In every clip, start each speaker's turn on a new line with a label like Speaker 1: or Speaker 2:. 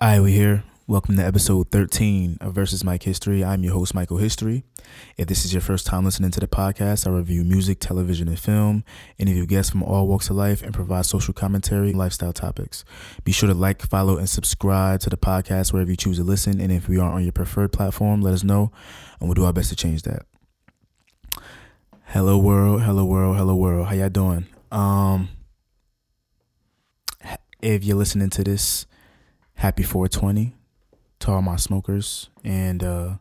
Speaker 1: Hi, we here. Welcome to episode 13 of Versus Mike History. I'm your host, Michael History. If this is your first time listening to the podcast, I review music, television, and film, interview guests from all walks of life, and provide social commentary and lifestyle topics. Be sure to like, follow, and subscribe to the podcast wherever you choose to listen. And if we aren't on your preferred platform, let us know, and we'll do our best to change that. Hello world, hello world, hello world. How y'all doing? Um, if you're listening to this, happy 420 to all my smokers and uh,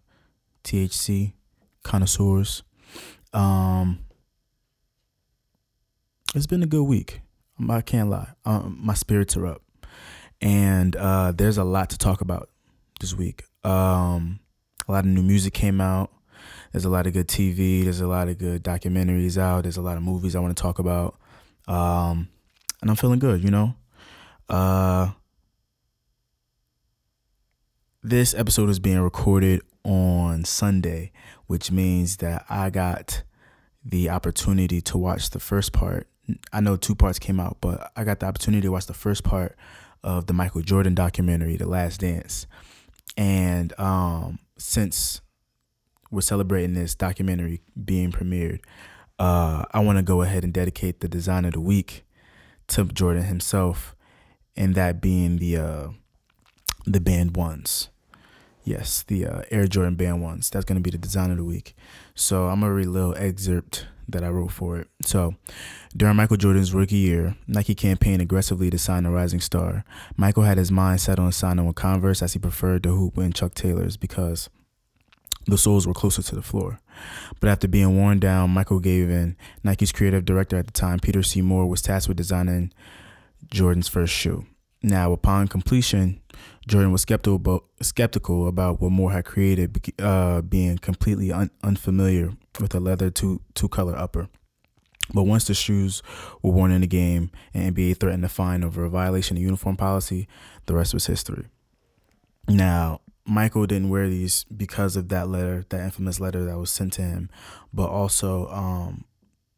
Speaker 1: THC connoisseurs. Um, it's been a good week. I can't lie. Um, my spirits are up, and uh, there's a lot to talk about this week. Um, a lot of new music came out. There's a lot of good TV. There's a lot of good documentaries out. There's a lot of movies I want to talk about, um, and I'm feeling good. You know, uh, this episode is being recorded on Sunday, which means that I got the opportunity to watch the first part. I know two parts came out, but I got the opportunity to watch the first part of the Michael Jordan documentary, The Last Dance. And um, since we're celebrating this documentary being premiered, uh, I want to go ahead and dedicate the design of the week to Jordan himself, and that being the uh, the Banned ones. Yes, the uh, Air Jordan Banned ones. That's going to be the design of the week. So I'm going to read a little excerpt that I wrote for it. So during Michael Jordan's rookie year, Nike campaigned aggressively to sign a rising star. Michael had his mind set on signing with Converse as he preferred the hoop and Chuck Taylors because the soles were closer to the floor. But after being worn down, Michael gave in. Nike's creative director at the time, Peter C. Moore, was tasked with designing Jordan's first shoe. Now, upon completion, Jordan was skeptical about, skeptical about what Moore had created, uh, being completely un- unfamiliar with a leather two two color upper. But once the shoes were worn in the game and NBA threatened a fine over a violation of uniform policy, the rest was history. Now, Michael didn't wear these because of that letter, that infamous letter that was sent to him, but also um,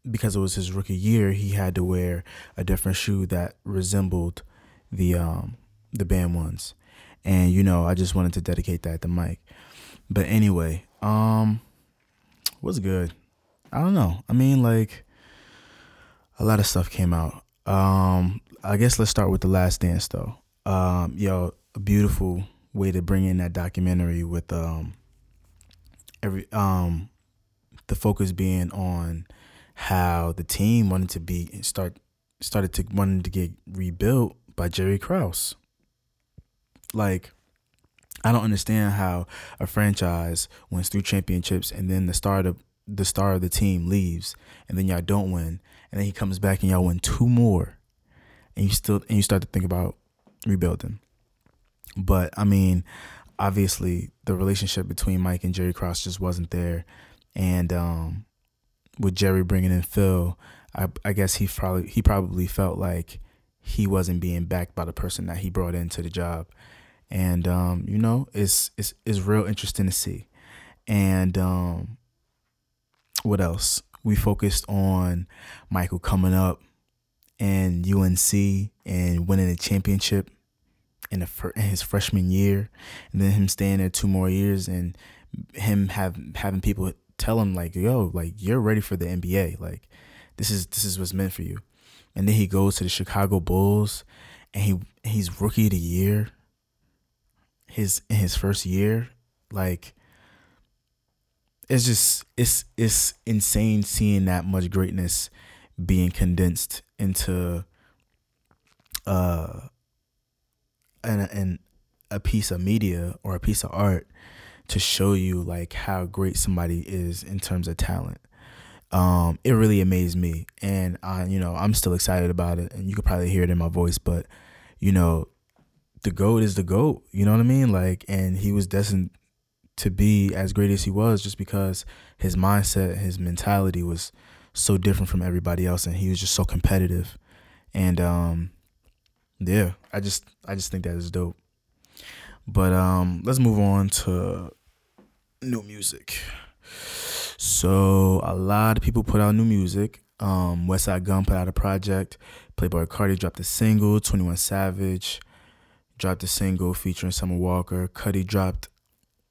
Speaker 1: because it was his rookie year, he had to wear a different shoe that resembled the um, the Banned ones. And you know, I just wanted to dedicate that to Mike. But anyway, um was good. I don't know. I mean like a lot of stuff came out. Um I guess let's start with the last dance though. Um yo, a beautiful way to bring in that documentary with um every um the focus being on how the team wanted to be start started to wanted to get rebuilt by Jerry Krause. Like, I don't understand how a franchise wins three championships and then the star of the star of the team leaves and then y'all don't win and then he comes back and y'all win two more and you still and you start to think about rebuilding. But I mean, obviously the relationship between Mike and Jerry Krause just wasn't there, and um, with Jerry bringing in Phil, I, I guess he probably he probably felt like he wasn't being backed by the person that he brought into the job. And um, you know, it's it's it's real interesting to see. And um, what else? We focused on Michael coming up and UNC and winning a championship in, the, in his freshman year, and then him staying there two more years, and him have having people tell him like, "Yo, like you're ready for the NBA. Like this is this is what's meant for you." and then he goes to the Chicago Bulls, and he he's rookie of the year. His in his first year, like it's just it's it's insane seeing that much greatness being condensed into uh an, an a piece of media or a piece of art to show you like how great somebody is in terms of talent. Um, it really amazed me, and I, you know, I'm still excited about it, and you could probably hear it in my voice, but you know, the goat is the goat. You know what I mean? Like, and he was destined to be as great as he was just because his mindset, his mentality was so different from everybody else, and he was just so competitive, and um, yeah, I just, I just think that is dope. But um, let's move on to new music. So a lot of people put out new music. Um, Westside Gunn put out a project. Playboi Carti dropped a single. Twenty One Savage dropped a single featuring Summer Walker. Cudi dropped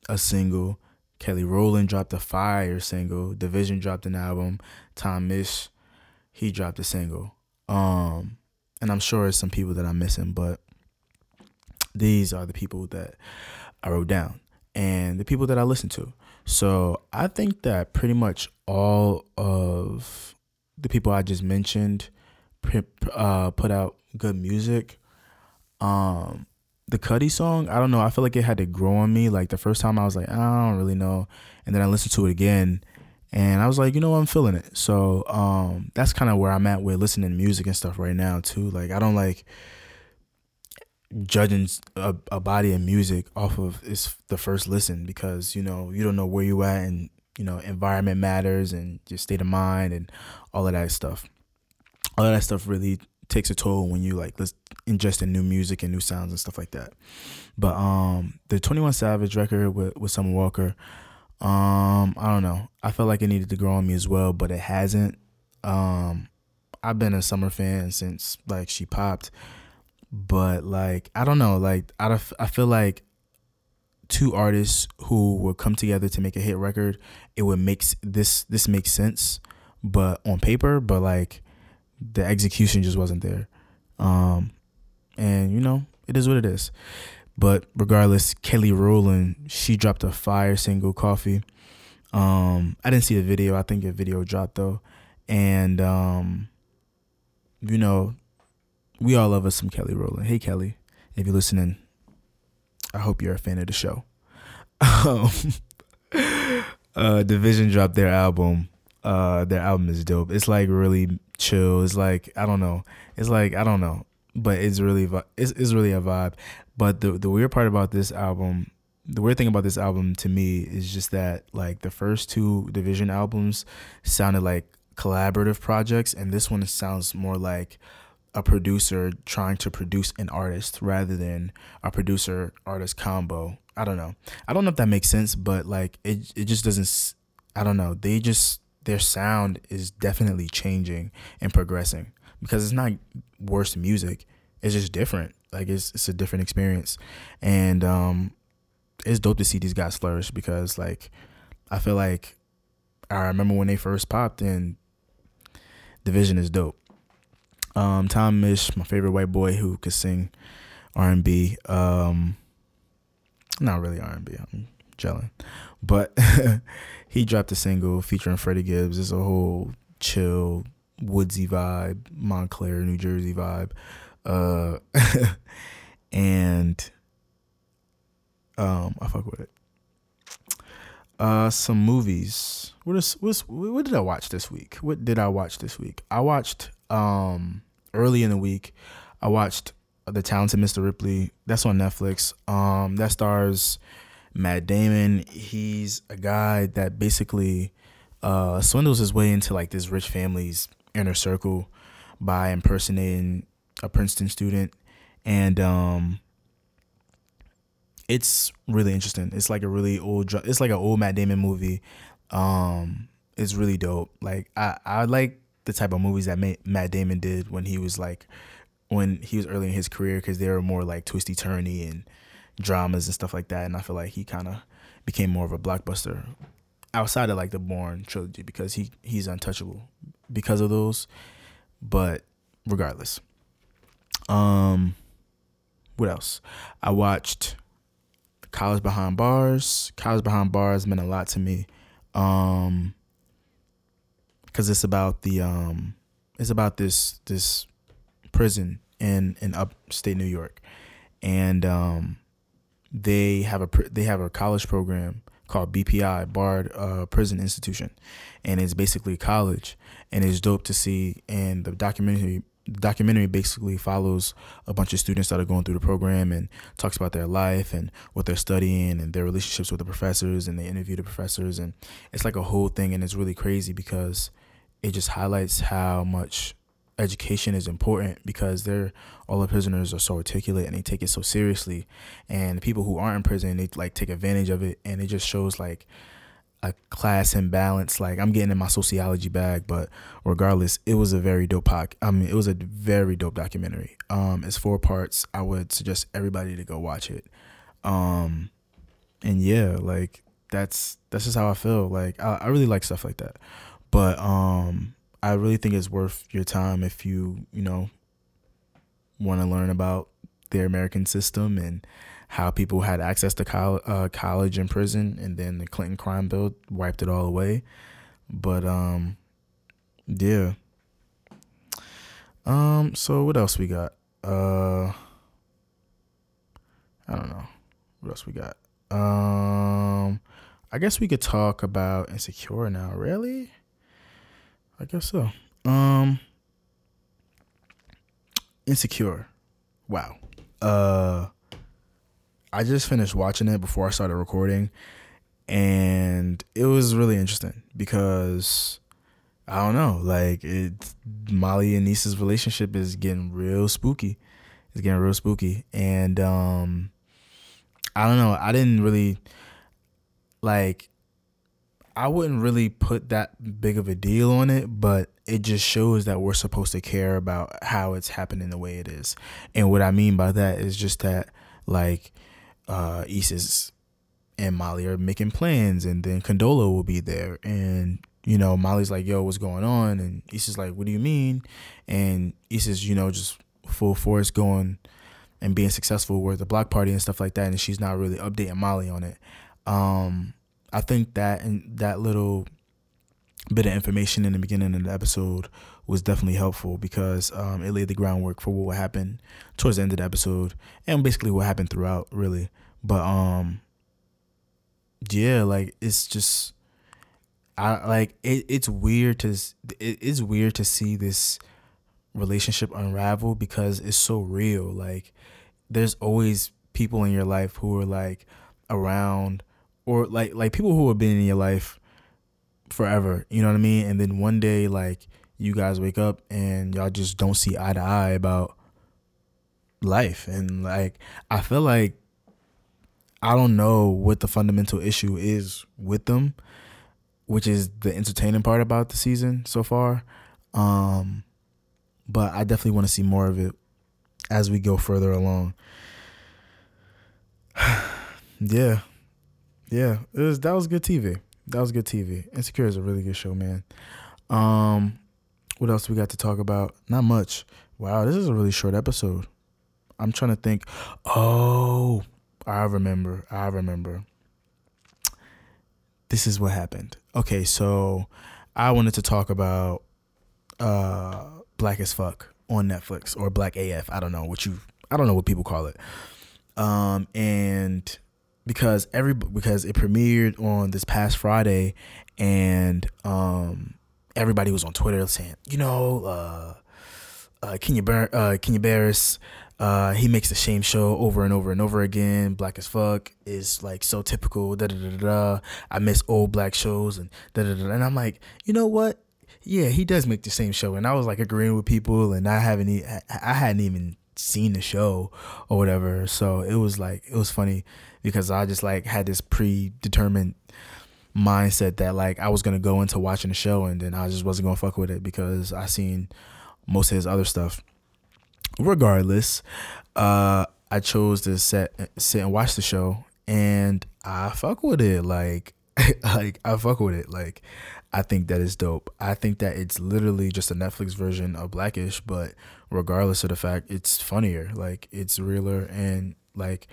Speaker 1: a single. Kelly Rowland dropped a fire single. Division dropped an album. Tom Misch, he dropped a single. Um, and I'm sure there's some people that I'm missing, but these are the people that I wrote down and the people that I listen to. So I think that pretty much all of the people I just mentioned uh, put out good music. Um, the Cudi song, I don't know. I feel like it had to grow on me. Like the first time, I was like, I don't really know, and then I listened to it again, and I was like, you know. I'm feeling it. So um, that's kind of where I'm at with listening to music and stuff right now too. Like I don't like judging a, a body of music off of its the first listen because you know you don't know where you at and you know environment matters and your state of mind and all of that stuff all of that stuff really takes a toll when you like let's ingest in new music and new sounds and stuff like that. But um the 21 savage record with, with summer walker um i don't know. I felt like it needed to grow on me as well but it hasn't. Um i've been a summer fan since like she popped but like I don't know, like I I feel like two artists who would come together to make a hit record, it would make this this makes sense, but on paper, but like the execution just wasn't there. Um, and you know, it is what it is. But regardless, Kelly Rowland, she dropped a fire single, "Coffee." Um, I didn't see the video. I think a video dropped though, and um, you know, we all love us some Kelly Rowland. Hey Kelly, if you're listening, I hope you're a fan of the show. Um, uh, Division dropped their album. Uh, their album is dope. It's like really chill. It's like I don't know. It's like I don't know, but it's really it's it's really a vibe. But the the weird part about this album, the weird thing about this album to me is just that like the first two Division albums sounded like collaborative projects, and this one sounds more like a producer trying to produce an artist rather than a producer artist combo. I don't know. I don't know if that makes sense, but like it it just doesn't I don't know. They just their sound is definitely changing and progressing because it's not worse music. It's just different. Like it's it's a different experience. And um it's dope to see these guys flourish because like I feel like I remember when they first popped and Division is dope. Um, Tom Misch, my favorite white boy who could sing R and B. Um, not really R and B. Gelling, but he dropped a single featuring Freddie Gibbs. It's a whole chill, woodsy vibe, Montclair, New Jersey vibe, uh, and um, I fuck with it. Uh, some movies. What is what's, what did I watch this week? What did I watch this week? I watched um early in the week, I watched The Talented Mr. Ripley. That's on Netflix. Um, that stars Matt Damon. He's a guy that basically uh, swindles his way into like this rich family's inner circle by impersonating a Princeton student, and um, it's really interesting. It's like a really old. It's like an old Matt Damon movie. Um, it's really dope. Like I, I like the type of movies that Matt Damon did when he was like when he was early in his career because they were more like twisty turny and dramas and stuff like that. And I feel like he kind of became more of a blockbuster outside of like the Bourne trilogy because he he's untouchable because of those. But regardless, um, what else? I watched College Behind Bars. College Behind Bars meant a lot to me. Um, because it's about the um, it's about this this prison in in upstate New York, and um, they have a they have a college program called BPI Bard uh, Prison Institution, and it's basically college, and it's dope to see. And the documentary the documentary basically follows a bunch of students that are going through the program and talks about their life and what they're studying and their relationships with the professors and they interview the professors and it's like a whole thing and it's really crazy because it just highlights how much education is important because they're all the prisoners are so articulate and they take it so seriously and people who aren't in prison they like take advantage of it and it just shows like a class imbalance. Like I'm getting in my sociology bag, but regardless, it was a very dope poc. I mean, it was a very dope documentary. Um, it's four parts. I would suggest everybody to go watch it. Um, and yeah, like that's that's just how I feel. Like I, I really like stuff like that, but um, I really think it's worth your time if you you know want to learn about the American system and how people had access to col- uh, college and prison, and then the Clinton crime bill wiped it all away. But um, yeah. Um. So what else we got? Uh. I don't know. What else we got? Um. I guess we could talk about insecure now. Really? I guess so. Um. Insecure. Wow. Uh I just finished watching it before I started recording, and it was really interesting because I don't know, like it. Molly and Issa's relationship is getting real spooky. It's getting real spooky, and um, I don't know. I didn't really like. I wouldn't really put that big of a deal on it, but it just shows that we're supposed to care about how it's happening the way it is. And what I mean by that is just that, like, uh, Issa's and Molly are making plans, and then Condola will be there, and you know Molly's like, "Yo, what's going on?" And Issa's like, "What do you mean?" And Issa's, you know, just full force going and being successful with the block party and stuff like that, and she's not really updating Molly on it. Um, I think that and that little bit of information in the beginning of the episode was definitely helpful because um, it laid the groundwork for what would happen towards the end of the episode and basically what happened throughout, really. But um, yeah, like it's just, I like it. It's weird to it is weird to see this relationship unravel because it's so real. Like there's always people in your life who are like around or like like people who have been in your life forever, you know what I mean? And then one day like you guys wake up and y'all just don't see eye to eye about life and like I feel like I don't know what the fundamental issue is with them, which is the entertaining part about the season so far. Um but I definitely want to see more of it as we go further along. yeah. Yeah, it was that was good TV. That was good TV. Insecure is a really good show, man. Um what else we got to talk about? Not much. Wow, this is a really short episode. I'm trying to think. Oh, I remember. I remember. This is what happened. Okay, so I wanted to talk about uh Black as Fuck on Netflix or Black AF. I don't know what you I don't know what people call it. Um and because every because it premiered on this past Friday and um everybody was on Twitter saying, you know, uh, uh, Kenya, Bar- uh, Kenya Barris, uh, he makes the same show over and over and over again. Black as fuck is like so typical. Da da da da. I miss old black shows and da da da. And I'm like, you know what? Yeah, he does make the same show. And I was like agreeing with people, and I haven't, I hadn't even seen the show or whatever. So it was like it was funny because I just like had this predetermined mindset that like I was gonna go into watching the show and then I just wasn't gonna fuck with it because I seen most of his other stuff. Regardless, uh, I chose to sit sit and watch the show and I fuck with it. Like like I fuck with it. Like I think that is dope. I think that it's literally just a Netflix version of Blackish, but regardless of the fact, it's funnier. Like it's realer and like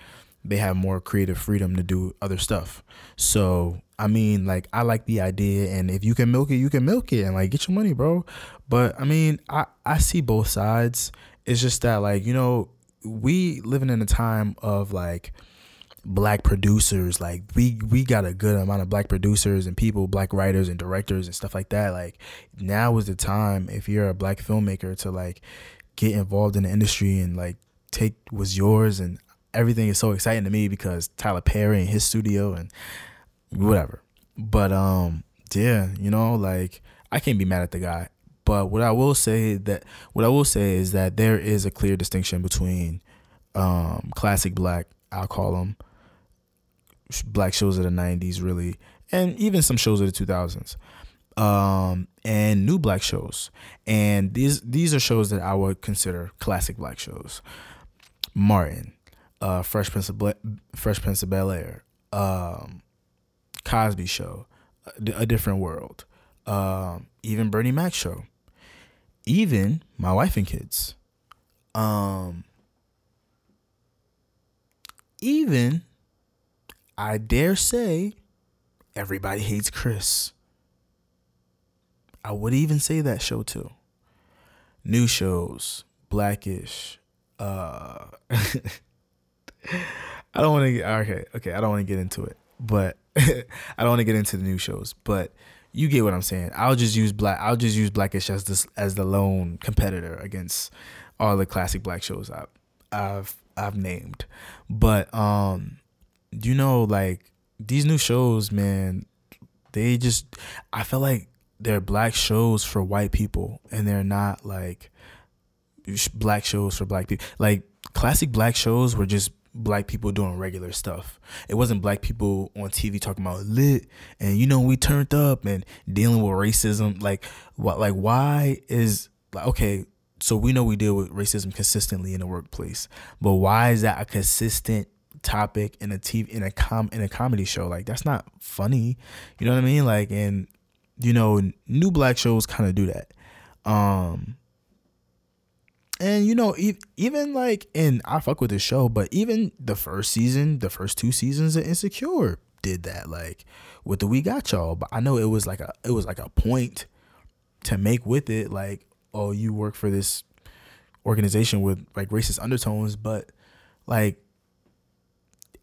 Speaker 1: they have more creative freedom to do other stuff. So I mean, like I like the idea, and if you can milk it, you can milk it, and like get your money, bro. But I mean, I I see both sides. It's just that like you know we living in a time of like black producers like we we got a good amount of black producers and people black writers and directors and stuff like that like now is the time if you're a black filmmaker to like get involved in the industry and like take what's yours and everything is so exciting to me because Tyler Perry and his studio and whatever. But um, yeah, you know, like I can't be mad at the guy. But what I will say that what I will say is that there is a clear distinction between um, classic black, I'll call them black shows of the 90s really and even some shows of the 2000s um, and new black shows and these these are shows that i would consider classic black shows martin uh, fresh prince of Bla- fresh prince of bel air um, cosby show a, a different world um, even bernie mac show even my wife and kids um even I dare say everybody hates Chris. I would even say that show too. New shows, Blackish. Uh I don't want to get okay, okay, I don't want to get into it. But I don't want to get into the new shows, but you get what I'm saying. I'll just use black I'll just use Blackish as this as the lone competitor against all the classic black shows I've I've I've named. But um you know like these new shows, man, they just I feel like they're black shows for white people and they're not like black shows for black people. Like classic black shows were just black people doing regular stuff. It wasn't black people on TV talking about lit and you know we turned up and dealing with racism. Like what like why is like okay, so we know we deal with racism consistently in the workplace, but why is that a consistent topic in a TV in a com in a comedy show? Like that's not funny. You know what I mean? Like and you know, new black shows kind of do that. Um and you know, even like in I fuck with the show, but even the first season, the first two seasons of Insecure did that like with the We Got Y'all. But I know it was like a it was like a point to make with it, like oh, you work for this organization with like racist undertones, but like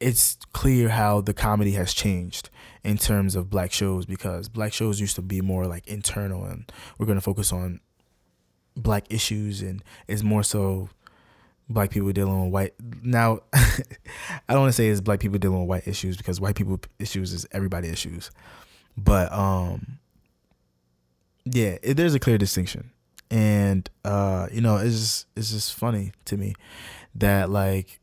Speaker 1: it's clear how the comedy has changed in terms of black shows because black shows used to be more like internal and we're going to focus on black issues and it's more so black people dealing with white now i don't want to say it's black people dealing with white issues because white people issues is everybody issues but um yeah it, there's a clear distinction. And uh, you know, it's just it's just funny to me that like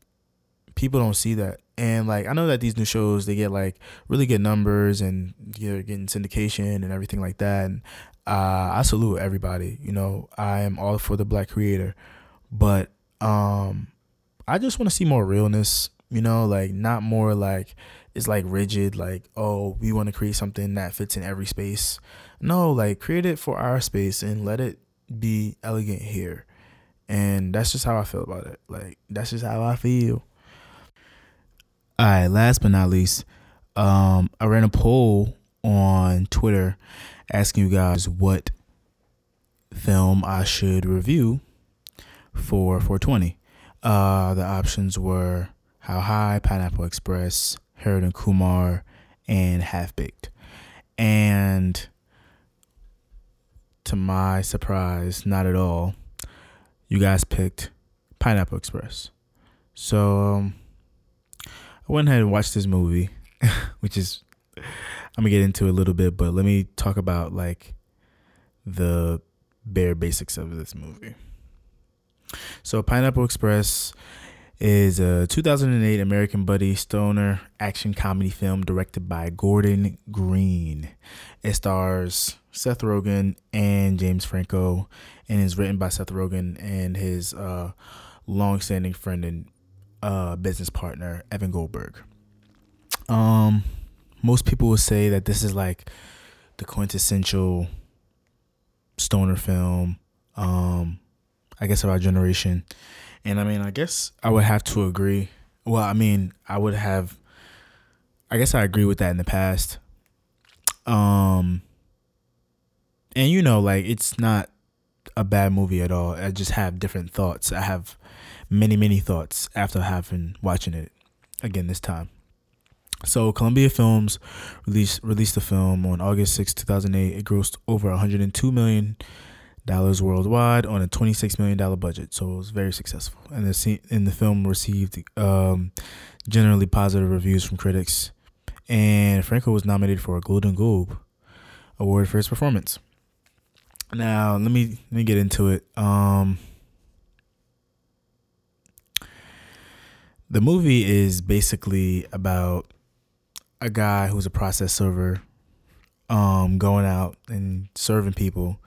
Speaker 1: people don't see that. And like I know that these new shows they get like really good numbers and you're getting syndication and everything like that. And uh, I salute everybody. You know, I am all for the black creator, but um, I just want to see more realness. You know, like not more like it's like rigid. Like oh, we want to create something that fits in every space. No, like create it for our space and let it be elegant here. And that's just how I feel about it. Like that's just how I feel. All right, last but not least, um, I ran a poll on Twitter asking you guys what film I should review for 420. Uh, the options were How High, Pineapple Express, Harold and Kumar, and Half Baked. And to my surprise, not at all, you guys picked Pineapple Express. So um, went ahead and watched this movie, which is I'm gonna get into a little bit, but let me talk about like the bare basics of this movie. So Pineapple Express is a 2008 American buddy stoner action comedy film directed by Gordon Green. It stars Seth Rogen and James Franco, and is written by Seth Rogen and his uh, long-standing friend and uh, business partner Evan Goldberg. Um, most people would say that this is like the quintessential stoner film. Um, I guess of our generation, and I mean, I guess I would have to agree. Well, I mean, I would have. I guess I agree with that in the past. Um, and you know, like it's not a bad movie at all. I just have different thoughts. I have many, many thoughts after having watching it again this time. So Columbia Films released released the film on August 6, 2008. It grossed over 102 million dollars worldwide on a 26 million dollar budget. So it was very successful. And the scene, and the film received um, generally positive reviews from critics. And Franco was nominated for a Golden Globe award for his performance. Now let me let me get into it. Um, the movie is basically about a guy who's a process server um going out and serving people.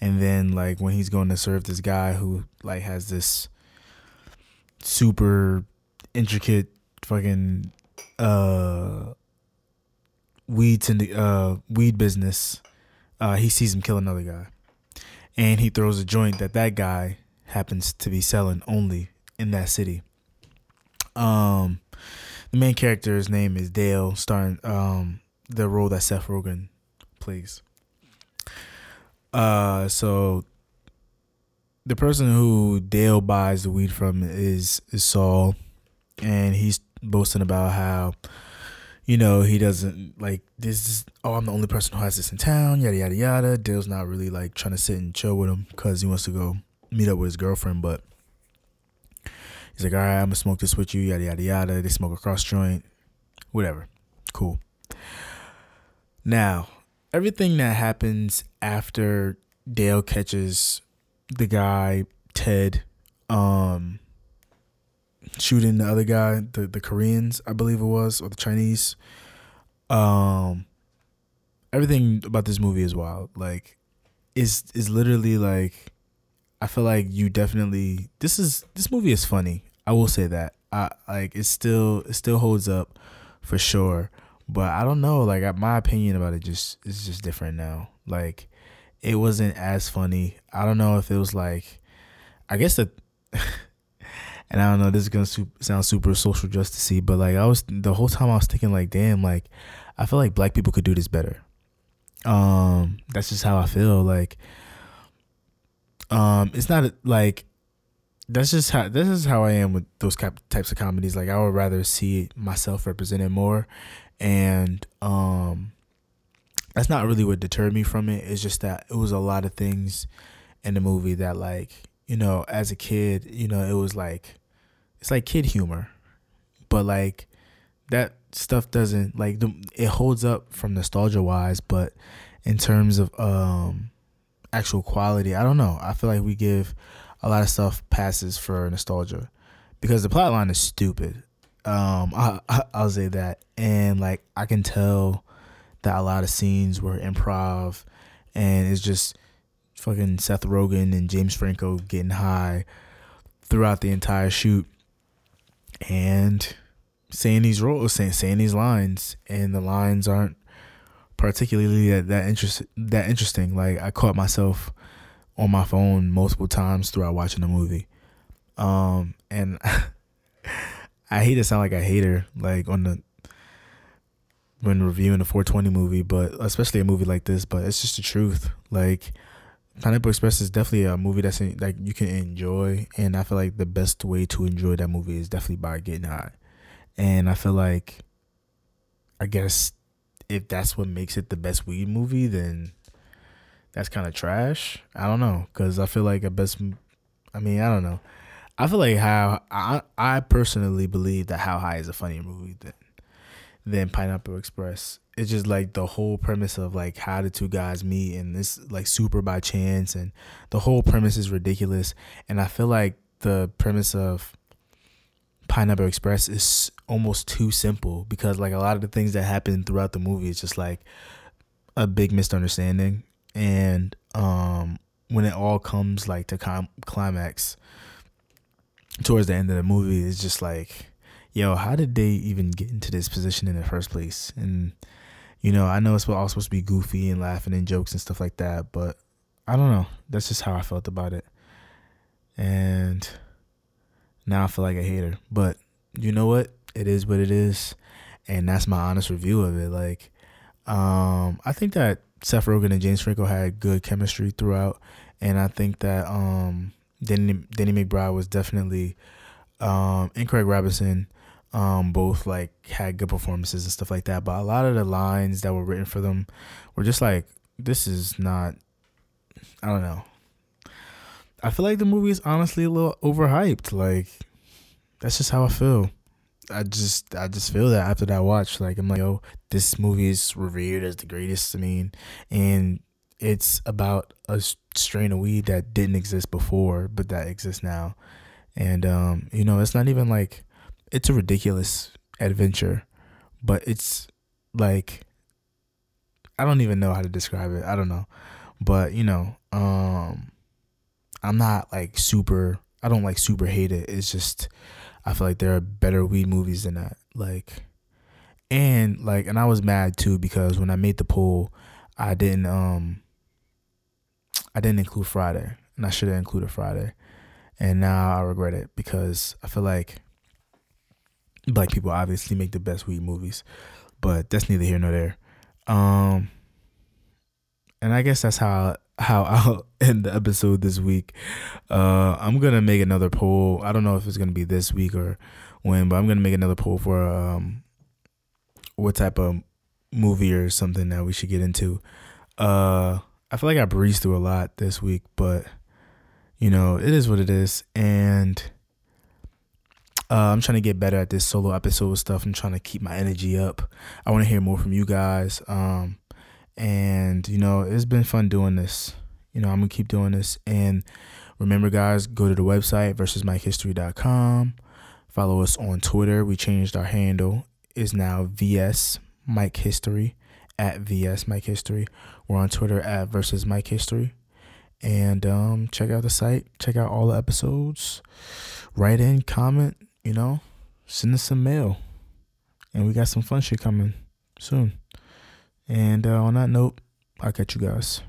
Speaker 1: And then like when he's going to serve this guy who like has this super intricate fucking uh weeds in uh weed business uh he sees him kill another guy. And he throws a joint that that guy happens to be selling only in that city um the main character's name is Dale starring um the role that Seth Rogen plays. Uh so the person who Dale buys the weed from is is Saul and he's boasting about how you know he doesn't like this is oh i'm the only person who has this in town yada yada yada. Dale's not really like trying to sit and chill with him because he wants to go meet up with his girlfriend but he's like all right i'm gonna smoke this with you yada yada yada they smoke a cross joint whatever cool now everything that happens after dale catches the guy ted um shooting the other guy, the the Koreans, I believe it was, or the Chinese. Um, everything about this movie is wild. Like, is is literally like, I feel like you definitely this is this movie is funny. I will say that. I like it still it still holds up for sure. But I don't know. Like my opinion about it just is just different now. Like it wasn't as funny. I don't know if it was like. I guess the and I don't know, this is gonna su- sound super social justicey, but like I was the whole time I was thinking like, damn, like I feel like black people could do this better. Um, that's just how I feel. Like, um, it's not like that's just how this is how I am with those types of comedies. Like I would rather see myself represented more, and um, that's not really what deterred me from it. It's just that it was a lot of things in the movie that like you know, as a kid, you know, it was like it's like kid humor, but like that stuff doesn't like the, it holds up from nostalgia wise, but in terms of um actual quality, I don't know. I feel like we give a lot of stuff passes for nostalgia because the plot line is stupid. Um, I, I I'll say that, and like I can tell that a lot of scenes were improv, and it's just fucking Seth Rogen and James Franco getting high throughout the entire shoot and saying these roles, saying saying these lines, and the lines aren't particularly that that interest that interesting. Like I caught myself on my phone multiple times throughout watching the movie, um, and I hate to sound like a hater, like on the when reviewing a 420 movie, but especially a movie like this. But it's just the truth. Like Pineapple Express is definitely a movie that's in, like you can enjoy, and I feel like the best way to enjoy that movie is definitely by getting high. And I feel like, I guess, if that's what makes it the best weed movie, then that's kind of trash. I don't know, cause I feel like a best. I mean, I don't know. I feel like how I I personally believe that How High is a funnier movie than than Pineapple Express it's just like the whole premise of like how the two guys meet and this like super by chance and the whole premise is ridiculous and i feel like the premise of pineapple express is almost too simple because like a lot of the things that happen throughout the movie is just like a big misunderstanding and um when it all comes like to com- climax towards the end of the movie it's just like yo how did they even get into this position in the first place and you know, I know it's all supposed to be goofy and laughing and jokes and stuff like that, but I don't know. That's just how I felt about it. And now I feel like a hater. But you know what? It is what it is. And that's my honest review of it. Like, um, I think that Seth Rogen and James Franco had good chemistry throughout. And I think that um Danny Danny McBride was definitely um and Craig Robinson um, both like had good performances and stuff like that. But a lot of the lines that were written for them were just like, this is not. I don't know. I feel like the movie is honestly a little overhyped. Like, that's just how I feel. I just I just feel that after that watch, like I'm like, yo, this movie is revered as the greatest. I mean, and it's about a strain of weed that didn't exist before, but that exists now. And um, you know, it's not even like it's a ridiculous adventure, but it's like I don't even know how to describe it. I don't know. But, you know, um I'm not like super I don't like super hate it. It's just I feel like there are better weed movies than that. Like and like and I was mad too because when I made the poll, I didn't um I didn't include Friday. And I should have included Friday. And now I regret it because I feel like black people obviously make the best weed movies. But that's neither here nor there. Um and I guess that's how how I'll end the episode this week. Uh, I'm gonna make another poll. I don't know if it's gonna be this week or when, but I'm gonna make another poll for um, what type of movie or something that we should get into. Uh, I feel like I breezed through a lot this week, but you know it is what it is, and uh, I'm trying to get better at this solo episode stuff. I'm trying to keep my energy up. I want to hear more from you guys. Um, and, you know, it's been fun doing this. You know, I'm going to keep doing this. And remember, guys, go to the website versusmikehistory.com. Follow us on Twitter. We changed our handle. is now VS Mike History at VS Mike History. We're on Twitter at versus Mike History. And um, check out the site. Check out all the episodes. Write in, comment, you know, send us some mail. And we got some fun shit coming soon. And uh, on that note, I'll catch you guys.